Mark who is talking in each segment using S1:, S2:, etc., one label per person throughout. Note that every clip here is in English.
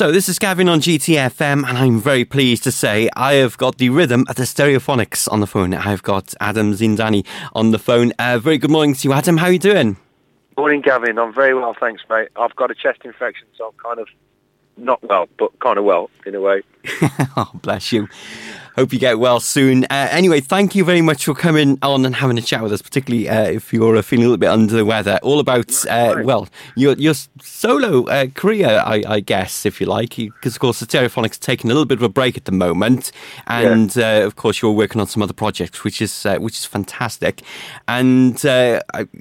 S1: So, this is Gavin on GTFM, and I'm very pleased to say I have got the rhythm at the Stereophonics on the phone. I've got Adam Zindani on the phone. Uh, very good morning to you, Adam. How are you doing?
S2: Morning, Gavin. I'm very well, thanks, mate. I've got a chest infection, so I'm kind of not well, but kind of well in a way.
S1: oh, bless you. Hope you get well soon. Uh, anyway, thank you very much for coming on and having a chat with us, particularly uh, if you're uh, feeling a little bit under the weather. All about, uh, well, your your solo uh, career, I, I, guess, if you like, because of course the Stereophonics taking a little bit of a break at the moment, and yeah. Uh, of course you're working on some other projects, which is which is fantastic. And I,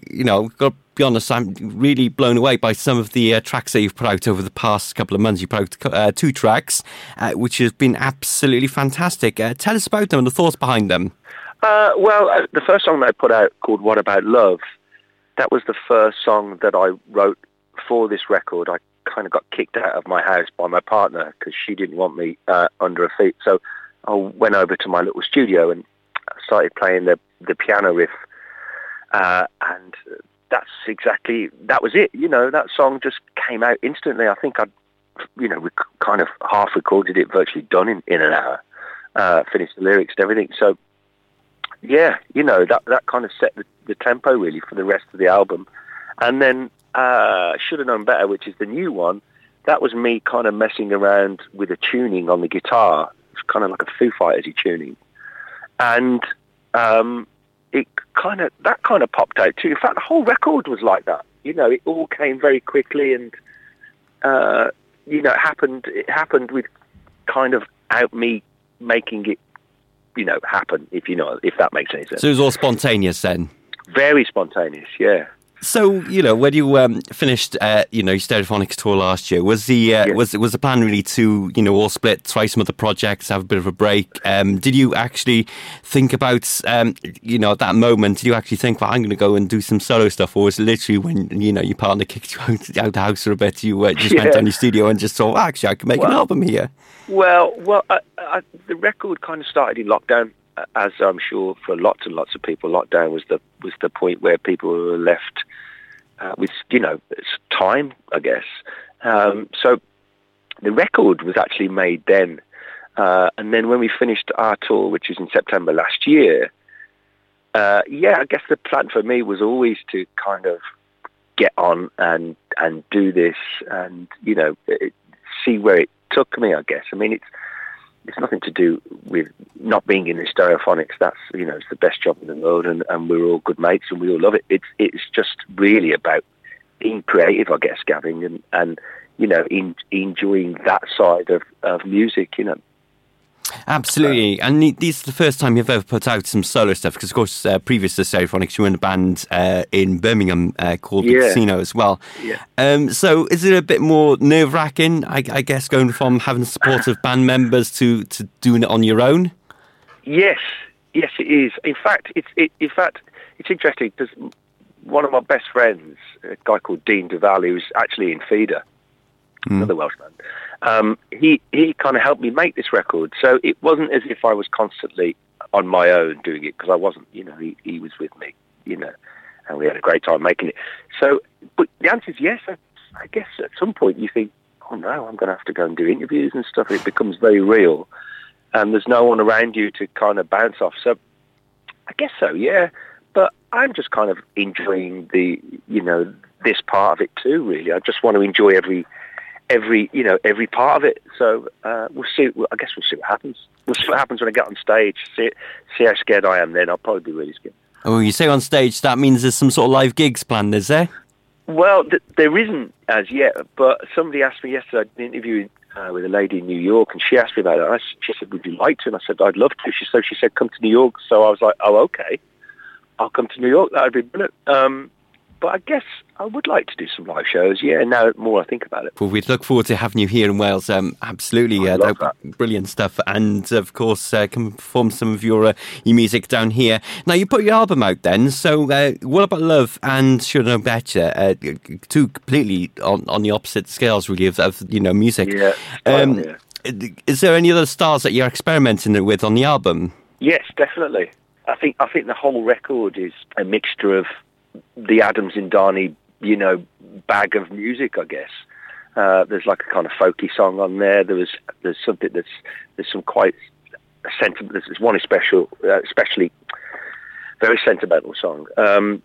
S1: you know, got be honest, I'm really blown away by some of the uh, tracks that you've put out over the past couple of months. You put out uh, two tracks, uh, which has been absolutely fantastic. Uh, tell us about them and the thoughts behind them.
S2: Uh, well, uh, the first song that I put out called "What About Love," that was the first song that I wrote for this record. I kind of got kicked out of my house by my partner because she didn't want me under her feet. So I went over to my little studio and started playing the the piano riff. Uh, and that's exactly that was it. You know, that song just came out instantly. I think I'd, you know, we kind of half recorded it, virtually done in, in an hour, uh, finished the lyrics and everything. So, yeah, you know, that that kind of set the, the tempo really for the rest of the album. And then uh, should have known better, which is the new one. That was me kind of messing around with a tuning on the guitar. It's kind of like a Foo Fighters tuning, and um, it kind of that kind of popped out too. In fact, the whole record was like that. You know, it all came very quickly, and uh, you know, it happened. It happened with kind of out me making it, you know, happen. If you know, if that makes any sense.
S1: So it was all spontaneous then.
S2: Very spontaneous, yeah.
S1: So you know when you um, finished, uh, you know, your Stereophonics tour last year, was the uh, yeah. was was the plan really to you know all split, try some other projects, have a bit of a break? Um, did you actually think about um, you know at that moment? Did you actually think, well, I'm going to go and do some solo stuff, or was it literally when you know your partner kicked you out, out the house for a bit, you uh, just yeah. went down your studio and just thought, well, actually, I can make well, an album here?
S2: Well, well, I, I, the record kind of started in lockdown as I'm sure for lots and lots of people, lockdown was the was the point where people were left uh, with you know time, I guess. Um, so the record was actually made then, uh, and then when we finished our tour, which was in September last year, uh, yeah, I guess the plan for me was always to kind of get on and and do this, and you know see where it took me. I guess. I mean, it's it's nothing to do with not being in the stereophonics. That's you know it's the best job in the world, and, and we're all good mates and we all love it. It's it's just really about being creative, I guess, Gavin, and and you know in, enjoying that side of, of music. You know,
S1: Absolutely, and this is the first time you've ever put out some solo stuff because, of course, uh, previous to Stereophonics, you were in a band uh, in Birmingham uh, called yeah. the Casino as well.
S2: Yeah.
S1: Um, so, is it a bit more nerve wracking, I, I, guess, going from having supportive band members to, to doing it on your own?
S2: Yes, yes, it is. In fact, it's it, in fact it's interesting because one of my best friends, a guy called Dean Deavall, who's actually in Feeder, mm. another Welsh band um, he he kind of helped me make this record. So it wasn't as if I was constantly on my own doing it because I wasn't. You know, he, he was with me. You know, and we had a great time making it. So, but the answer is yes. I, I guess at some point you think, oh no, I'm going to have to go and do interviews and stuff. It becomes very real, and there's no one around you to kind of bounce off. So, I guess so. Yeah, but I'm just kind of enjoying the you know this part of it too. Really, I just want to enjoy every every you know every part of it. So uh, we'll see. I guess we'll see what happens. We'll see what happens when I get on stage. See see how scared I am. Then I'll probably be really scared.
S1: Oh, you say on stage, that means there's some sort of live gigs planned, is there?
S2: Well, th- there isn't as yet. But somebody asked me yesterday. I did an interview uh, with a lady in New York, and she asked me about it. I, she said, "Would you like to?" And I said, "I'd love to." She so she said, "Come to New York." So I was like, "Oh, okay." I'll come to New York. That'd be brilliant. Um, but I guess I would like to do some live shows. Yeah, now more I think about it.
S1: Well, we'd look forward to having you here in Wales. Um, absolutely,
S2: uh, that.
S1: brilliant stuff, and of course, uh, can perform some of your uh, your music down here. Now, you put your album out then. So, uh, what about Love and Should Know Better? Uh, two completely on, on the opposite scales, really, of, of you know music.
S2: Yeah. Um, yeah.
S1: Is there any other styles that you're experimenting with on the album?
S2: Yes, definitely. I think I think the whole record is a mixture of the Adams and Zindani, you know, bag of music, I guess. Uh, there's like a kind of folky song on there. There was there's something that's there's some quite sentiment. There's one special, uh, especially very sentimental song. Um,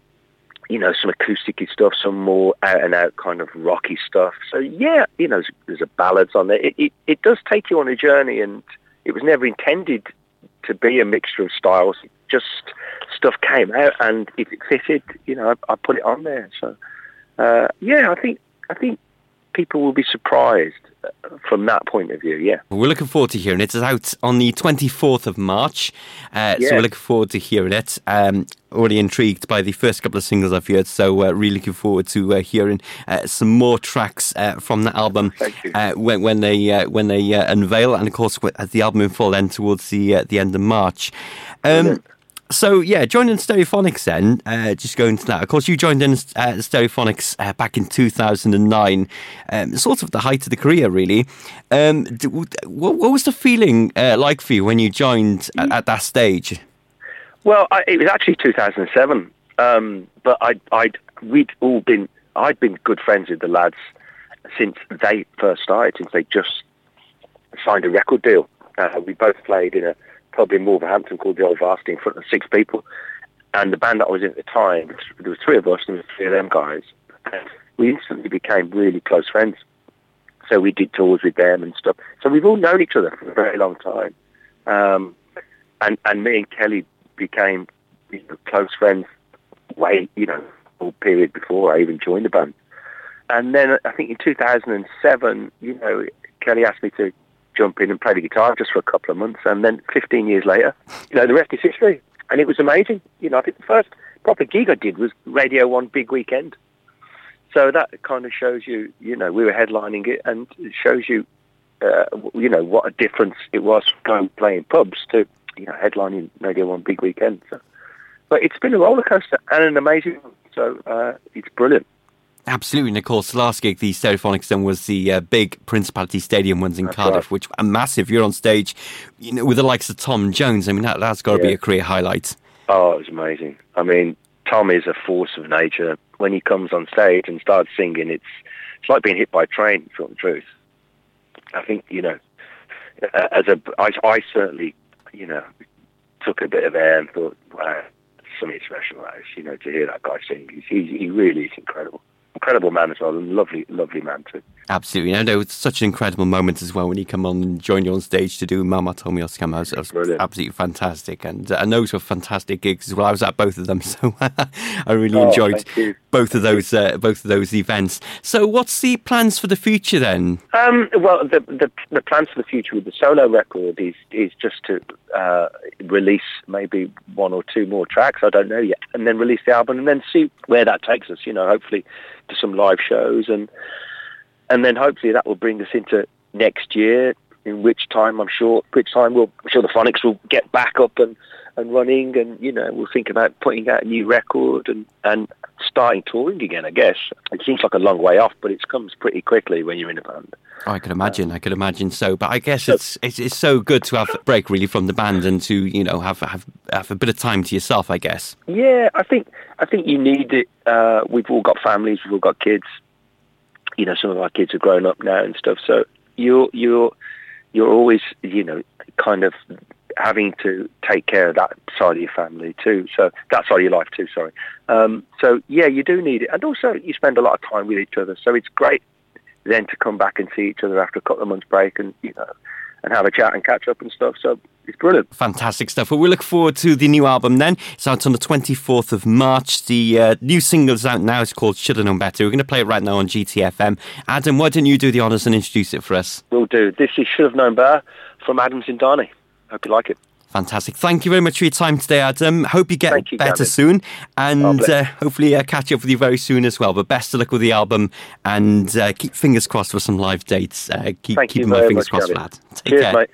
S2: you know, some acousticy stuff, some more out and out kind of rocky stuff. So yeah, you know, there's, there's a ballads on there. It, it it does take you on a journey, and it was never intended to be a mixture of styles. Just stuff came out, and if it fitted, you know, I, I put it on there. So uh, yeah, I think I think people will be surprised from that point of view, yeah.
S1: We're looking forward to hearing it. It's out on the 24th of March, uh, yeah. so we're looking forward to hearing it. Um, already intrigued by the first couple of singles I've heard, so uh, really looking forward to uh, hearing uh, some more tracks uh, from the album uh, when, when, they when they unveil, and of course as the album in full then towards the the end of March. Um, so yeah, joining Stereophonics then, uh, just going to that. Of course, you joined in uh, Stereophonics uh, back in 2009, um, sort of the height of the career, really. Um, what, what, was the feeling uh, like for you when you joined at, at that stage?
S2: Well, I, it was actually 2007, um, but I, I'd we'd all been I'd been good friends with the lads since they first started, since they just signed a record deal. Uh, we both played in a pub in Wolverhampton called the Old Varsity in front of six people. And the band that I was in at the time, there was three of us and there three of them guys. And we instantly became really close friends. So we did tours with them and stuff. So we've all known each other for a very long time. Um, and, and me and Kelly became you know, close friends way, you know, all period before I even joined the band. And then I think in 2007, you know, Kelly asked me to jump in and play the guitar just for a couple of months. And then 15 years later, you know, the rest is history. And it was amazing. You know, I think the first proper gig I did was Radio 1 Big Weekend. So that kind of shows you, you know, we were headlining it and it shows you, uh, you know, what a difference it was going playing pubs to, you know, headlining Radio 1 Big Weekend. So, but it's been a roller coaster and an amazing one. So uh, it's brilliant.
S1: Absolutely, and of course, the last gig, the Stereophonics then was the uh, big Principality Stadium ones in
S2: that's
S1: Cardiff,
S2: right.
S1: which are massive. You're on stage, you know, with the likes of Tom Jones. I mean, that, has got to yeah. be a career highlight.
S2: Oh, it was amazing. I mean, Tom is a force of nature. When he comes on stage and starts singing, it's it's like being hit by a train. For the truth, I think you know, as a I, I certainly you know took a bit of air and thought, wow, something special. That is, you know, to hear that guy sing, he, he really is incredible incredible man as well, and lovely, lovely man too.
S1: Absolutely, and it was such an incredible moment as well when he came on and joined you on stage to do Mama Told Me I was. It was absolutely fantastic, and uh, and those were fantastic gigs as well. I was at both of them, so I really
S2: oh,
S1: enjoyed both of those uh, both of those events. So, what's the plans for the future then?
S2: Um, well, the, the, the plans for the future with the solo record is is just to uh, release maybe one or two more tracks. I don't know yet, and then release the album, and then see where that takes us. You know, hopefully to some live shows, and and then hopefully that will bring us into next year. In which time I'm sure, which time we'll, I'm sure the Phonics will get back up and, and running, and you know we'll think about putting out a new record and and starting touring again. I guess it seems like a long way off, but it comes pretty quickly when you're in a band.
S1: Oh, I could imagine. I could imagine so. But I guess it's, it's it's so good to have a break really from the band and to you know have have have a bit of time to yourself. I guess.
S2: Yeah, I think I think you need it. Uh, we've all got families. We've all got kids. You know, some of our kids are grown up now and stuff. So you're you're you're always you know kind of having to take care of that side of your family too. So that side of your life too. Sorry. Um, so yeah, you do need it, and also you spend a lot of time with each other. So it's great then to come back and see each other after a couple of months break and you know and have a chat and catch up and stuff. So it's brilliant.
S1: Fantastic stuff. Well, we look forward to the new album then. It's out on the 24th of March. The uh, new single is out now. It's called Should Have Known Better. We're going to play it right now on GTFM. Adam, why don't you do the honours and introduce it for us?
S2: We'll do. This is Should Have Known Better from Adam Zindani. Hope you like it.
S1: Fantastic. Thank you very much for your time today, Adam. Hope you get
S2: you,
S1: better
S2: Gavin.
S1: soon and uh, hopefully uh, catch up with you very soon as well. But best of luck with the album and uh, keep fingers crossed for some live dates. Uh, keep
S2: Thank
S1: keeping
S2: you
S1: my fingers
S2: much,
S1: crossed
S2: Gavin.
S1: for that. Take
S2: Cheers,
S1: care.
S2: mate.